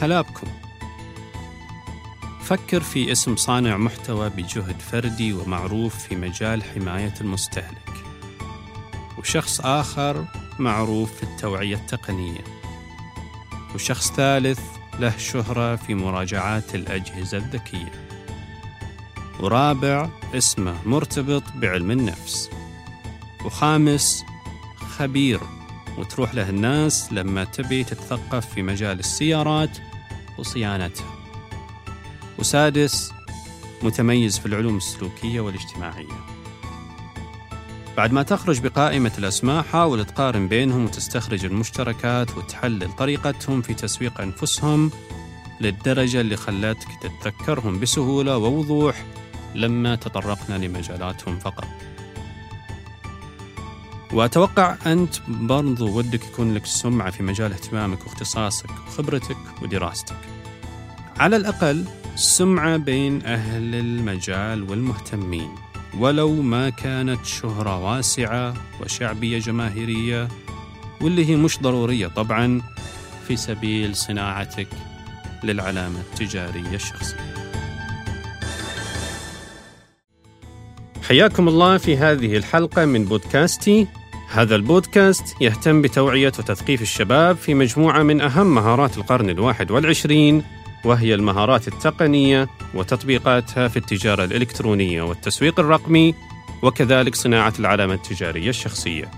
هلا بكم فكر في اسم صانع محتوى بجهد فردي ومعروف في مجال حماية المستهلك. وشخص آخر معروف في التوعية التقنية. وشخص ثالث له شهرة في مراجعات الأجهزة الذكية. ورابع اسمه مرتبط بعلم النفس. وخامس خبير. وتروح له الناس لما تبي تتثقف في مجال السيارات وصيانتها وسادس متميز في العلوم السلوكية والاجتماعية. بعد ما تخرج بقائمة الأسماء حاول تقارن بينهم وتستخرج المشتركات وتحلل طريقتهم في تسويق أنفسهم للدرجة اللي خلتك تتذكرهم بسهولة ووضوح لما تطرقنا لمجالاتهم فقط. وأتوقع أنت برضو ودك يكون لك سمعة في مجال اهتمامك واختصاصك وخبرتك ودراستك. على الأقل سمعة بين أهل المجال والمهتمين. ولو ما كانت شهرة واسعة وشعبية جماهيرية واللي هي مش ضرورية طبعا في سبيل صناعتك للعلامة التجارية الشخصية. حياكم الله في هذه الحلقة من بودكاستي. هذا البودكاست يهتم بتوعية وتثقيف الشباب في مجموعة من أهم مهارات القرن الواحد والعشرين وهي المهارات التقنية وتطبيقاتها في التجارة الإلكترونية والتسويق الرقمي وكذلك صناعة العلامة التجارية الشخصية.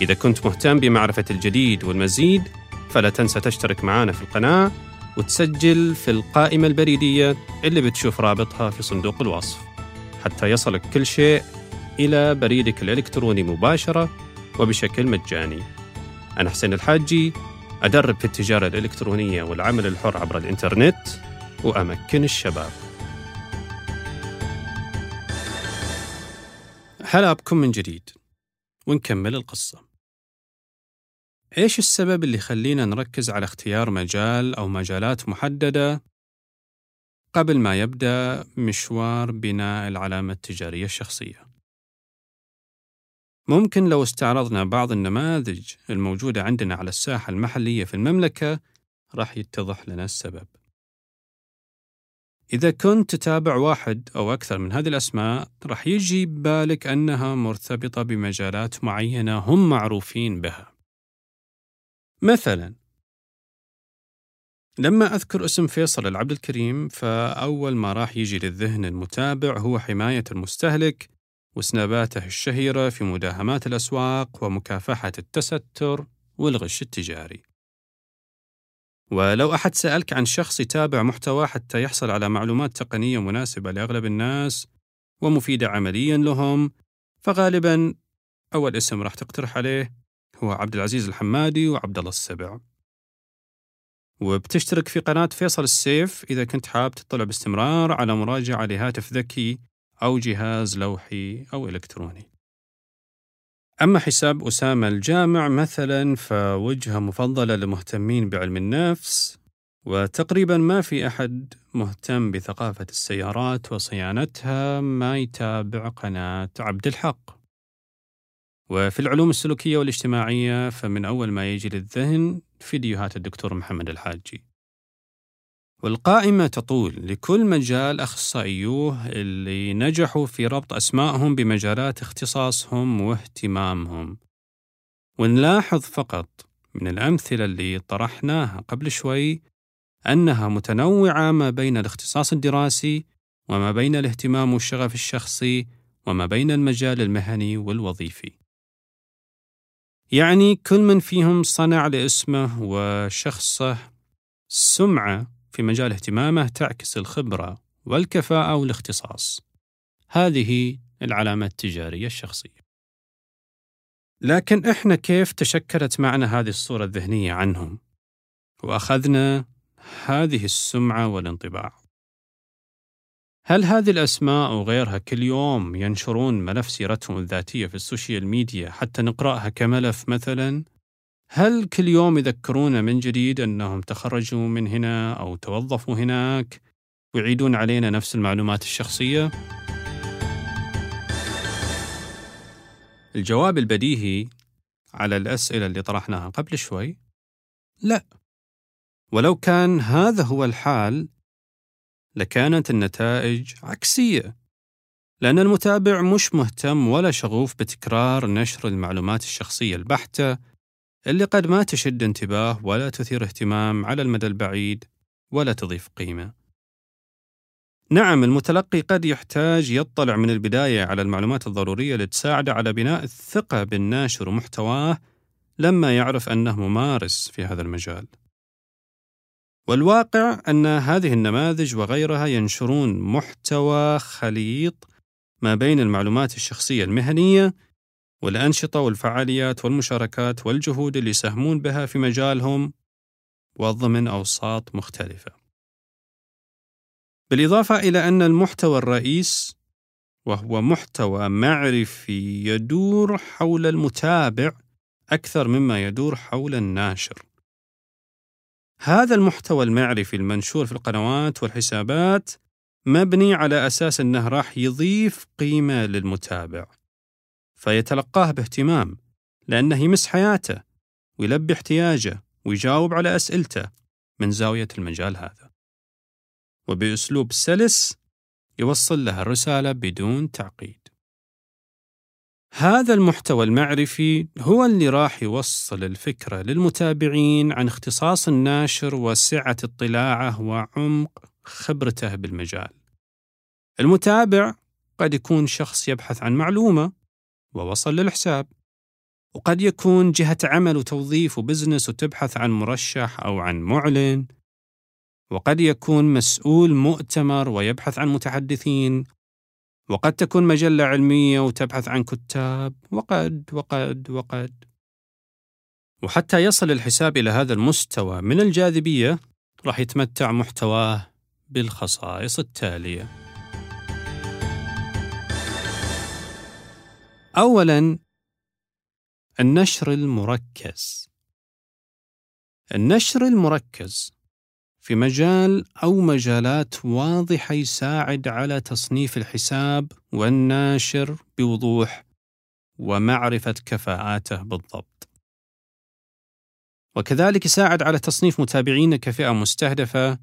إذا كنت مهتم بمعرفة الجديد والمزيد فلا تنسى تشترك معنا في القناة وتسجل في القائمة البريدية اللي بتشوف رابطها في صندوق الوصف حتى يصلك كل شيء إلى بريدك الإلكتروني مباشرة وبشكل مجاني. أنا حسين الحاجي أدرب في التجارة الإلكترونية والعمل الحر عبر الإنترنت وأمكن الشباب هلا بكم من جديد ونكمل القصة إيش السبب اللي يخلينا نركز على اختيار مجال أو مجالات محددة قبل ما يبدأ مشوار بناء العلامة التجارية الشخصية؟ ممكن لو استعرضنا بعض النماذج الموجودة عندنا على الساحة المحلية في المملكة راح يتضح لنا السبب. إذا كنت تتابع واحد أو أكثر من هذه الأسماء راح يجي ببالك أنها مرتبطة بمجالات معينة هم معروفين بها. مثلا لما أذكر اسم فيصل العبد الكريم فأول ما راح يجي للذهن المتابع هو حماية المستهلك وسناباته الشهيرة في مداهمات الأسواق ومكافحة التستر والغش التجاري. ولو أحد سألك عن شخص يتابع محتوى حتى يحصل على معلومات تقنية مناسبة لأغلب الناس ومفيدة عمليا لهم، فغالبا أول اسم راح تقترح عليه هو عبد العزيز الحمادي وعبد الله السبع. وبتشترك في قناة فيصل السيف إذا كنت حاب تطلع باستمرار على مراجعة لهاتف ذكي أو جهاز لوحي أو إلكتروني. أما حساب أسامة الجامع مثلا فوجهة مفضلة لمهتمين بعلم النفس وتقريبا ما في أحد مهتم بثقافة السيارات وصيانتها ما يتابع قناة عبد الحق. وفي العلوم السلوكية والاجتماعية فمن أول ما يجي للذهن فيديوهات الدكتور محمد الحاجي. والقائمة تطول لكل مجال أخصائيوه اللي نجحوا في ربط أسمائهم بمجالات اختصاصهم واهتمامهم ونلاحظ فقط من الأمثلة اللي طرحناها قبل شوي أنها متنوعة ما بين الاختصاص الدراسي وما بين الاهتمام والشغف الشخصي وما بين المجال المهني والوظيفي. يعني كل من فيهم صنع لاسمه وشخصه سمعة في مجال اهتمامه تعكس الخبرة والكفاءة والاختصاص. هذه العلامة التجارية الشخصية. لكن إحنا كيف تشكلت معنا هذه الصورة الذهنية عنهم؟ وأخذنا هذه السمعة والانطباع. هل هذه الأسماء وغيرها كل يوم ينشرون ملف سيرتهم الذاتية في السوشيال ميديا حتى نقرأها كملف مثلا؟ هل كل يوم يذكرونا من جديد أنهم تخرجوا من هنا أو توظفوا هناك ويعيدون علينا نفس المعلومات الشخصية؟ الجواب البديهي على الأسئلة اللي طرحناها قبل شوي لا ولو كان هذا هو الحال لكانت النتائج عكسية لأن المتابع مش مهتم ولا شغوف بتكرار نشر المعلومات الشخصية البحتة اللي قد ما تشد انتباه ولا تثير اهتمام على المدى البعيد ولا تضيف قيمة. نعم المتلقي قد يحتاج يطلع من البداية على المعلومات الضرورية لتساعده على بناء الثقة بالناشر ومحتواه لما يعرف أنه ممارس في هذا المجال. والواقع أن هذه النماذج وغيرها ينشرون محتوى خليط ما بين المعلومات الشخصية المهنية والأنشطة والفعاليات والمشاركات والجهود اللي يساهمون بها في مجالهم وضمن أوساط مختلفة. بالإضافة إلى أن المحتوى الرئيس وهو محتوى معرفي يدور حول المتابع أكثر مما يدور حول الناشر. هذا المحتوى المعرفي المنشور في القنوات والحسابات مبني على أساس أنه راح يضيف قيمة للمتابع. فيتلقاه باهتمام لأنه يمس حياته ويلبي احتياجه ويجاوب على أسئلته من زاوية المجال هذا. وبأسلوب سلس يوصل له الرسالة بدون تعقيد. هذا المحتوى المعرفي هو اللي راح يوصل الفكرة للمتابعين عن اختصاص الناشر وسعة اطلاعه وعمق خبرته بالمجال. المتابع قد يكون شخص يبحث عن معلومة ووصل للحساب، وقد يكون جهة عمل وتوظيف وبزنس وتبحث عن مرشح أو عن معلن، وقد يكون مسؤول مؤتمر ويبحث عن متحدثين. وقد تكون مجلة علمية وتبحث عن كتاب. وقد وقد وقد. وحتى يصل الحساب إلى هذا المستوى من الجاذبية راح يتمتع محتواه بالخصائص التالية. أولاً النشر المركز النشر المركز في مجال أو مجالات واضحة يساعد على تصنيف الحساب والناشر بوضوح ومعرفة كفاءاته بالضبط. وكذلك يساعد على تصنيف متابعين كفئة مستهدفة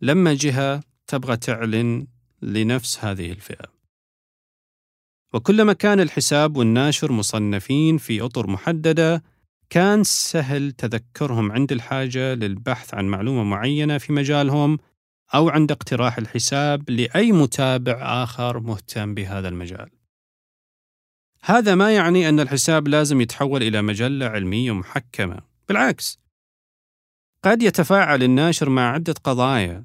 لما جهة تبغى تعلن لنفس هذه الفئة. وكلما كان الحساب والناشر مصنفين في أطر محددة كان سهل تذكرهم عند الحاجة للبحث عن معلومة معينة في مجالهم أو عند اقتراح الحساب لأي متابع آخر مهتم بهذا المجال. هذا ما يعني أن الحساب لازم يتحول إلى مجلة علمية محكمة، بالعكس. قد يتفاعل الناشر مع عدة قضايا،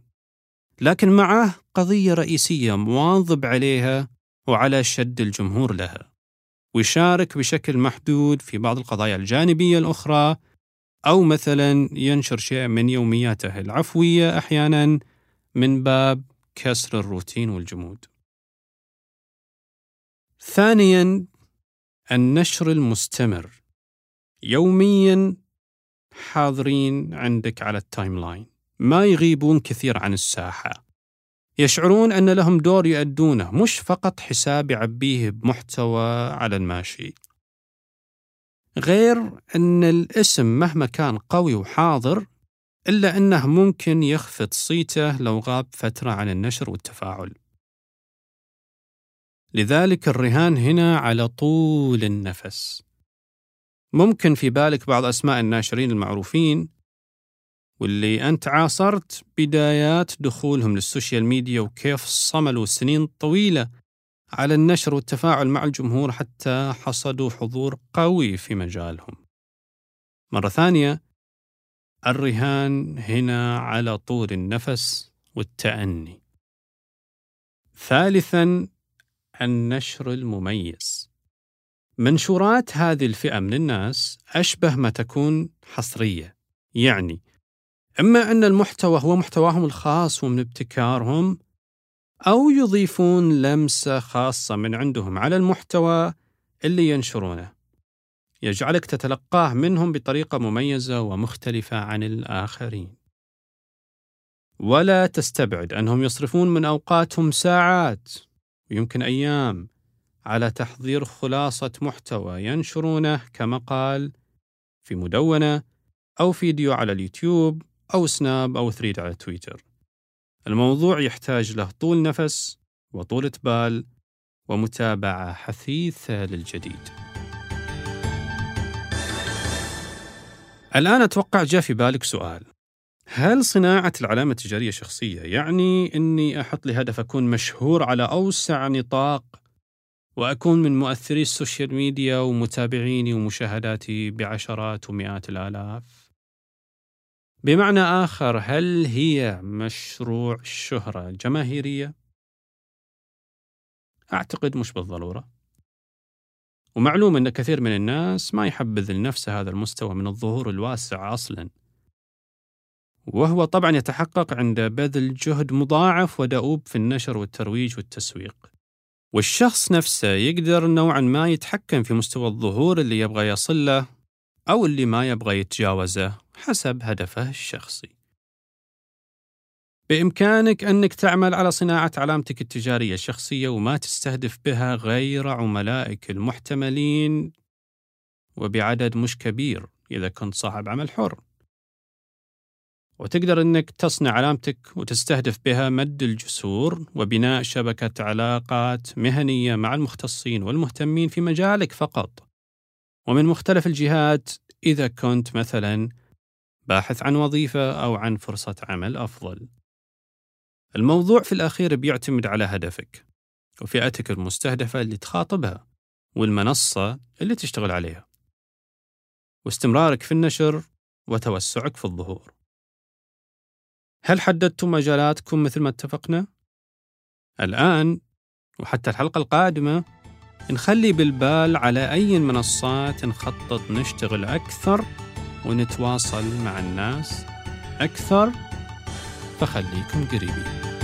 لكن معه قضية رئيسية مواظب عليها وعلى شد الجمهور لها. ويشارك بشكل محدود في بعض القضايا الجانبية الأخرى أو مثلا ينشر شيء من يومياته العفوية أحيانا من باب كسر الروتين والجمود. ثانيا النشر المستمر يوميا حاضرين عندك على ال timeline ما يغيبون كثير عن الساحة يشعرون أن لهم دور يؤدونه مش فقط حساب يعبيه بمحتوى على الماشي. غير أن الاسم مهما كان قوي وحاضر إلا أنه ممكن يخفض صيته لو غاب فترة عن النشر والتفاعل. لذلك الرهان هنا على طول النفس. ممكن في بالك بعض أسماء الناشرين المعروفين واللي أنت عاصرت بدايات دخولهم للسوشيال ميديا وكيف صملوا سنين طويلة على النشر والتفاعل مع الجمهور حتى حصدوا حضور قوي في مجالهم. مرة ثانية الرهان هنا على طول النفس والتأني. ثالثا النشر المميز. منشورات هذه الفئة من الناس أشبه ما تكون حصرية، يعني إما أن المحتوى هو محتواهم الخاص ومن ابتكارهم أو يضيفون لمسة خاصة من عندهم على المحتوى اللي ينشرونه. يجعلك تتلقاه منهم بطريقة مميزة ومختلفة عن الآخرين. ولا تستبعد أنهم يصرفون من أوقاتهم ساعات ويمكن أيام على تحضير خلاصة محتوى ينشرونه كمقال في مدونة أو فيديو على اليوتيوب أو سناب أو ثريد على تويتر. الموضوع يحتاج له طول نفس وطولة بال ومتابعة حثيثة للجديد. الآن أتوقع جاء في بالك سؤال. هل صناعة العلامة التجارية شخصية يعني أني أحط لي هدف أكون مشهور على أوسع نطاق وأكون من مؤثري ال social media ومتابعيني ومشاهداتي بعشرات ومئات الآلاف؟ بمعنى آخر هل هي مشروع شهرة جماهيرية؟ أعتقد مش بالضرورة. ومعلوم أن كثير من الناس ما يحبذ لنفسه هذا المستوى من الظهور الواسع أصلاً. وهو طبعا يتحقق عند بذل جهد مضاعف ودؤوب في النشر والترويج والتسويق. والشخص نفسه يقدر نوعا ما يتحكم في مستوى الظهور اللي يبغى يصل له أو اللي ما يبغى يتجاوزه. حسب هدفه الشخصي بإمكانك أنك تعمل على صناعة علامتك التجارية الشخصية وما تستهدف بها غير عملائك المحتملين وبعدد مش كبير إذا كنت صاحب عمل حر وتقدر أنك تصنع علامتك وتستهدف بها مد الجسور وبناء شبكة علاقات مهنية مع المختصين والمهتمين في مجالك فقط. ومن مختلف الجهات إذا كنت مثلا باحث عن وظيفة أو عن فرصة عمل أفضل. الموضوع في الأخير بيعتمد على هدفك وفئتك المستهدفة اللي تخاطبها والمنصة اللي تشتغل عليها. واستمرارك في النشر وتوسعك في الظهور. هل حددتم مجالاتكم مثل ما اتفقنا؟ الآن وحتى الحلقة القادمة نخلي بالبال على أي منصات نخطط نشتغل أكثر ونتواصل مع الناس أكثر فخليكم قريبين.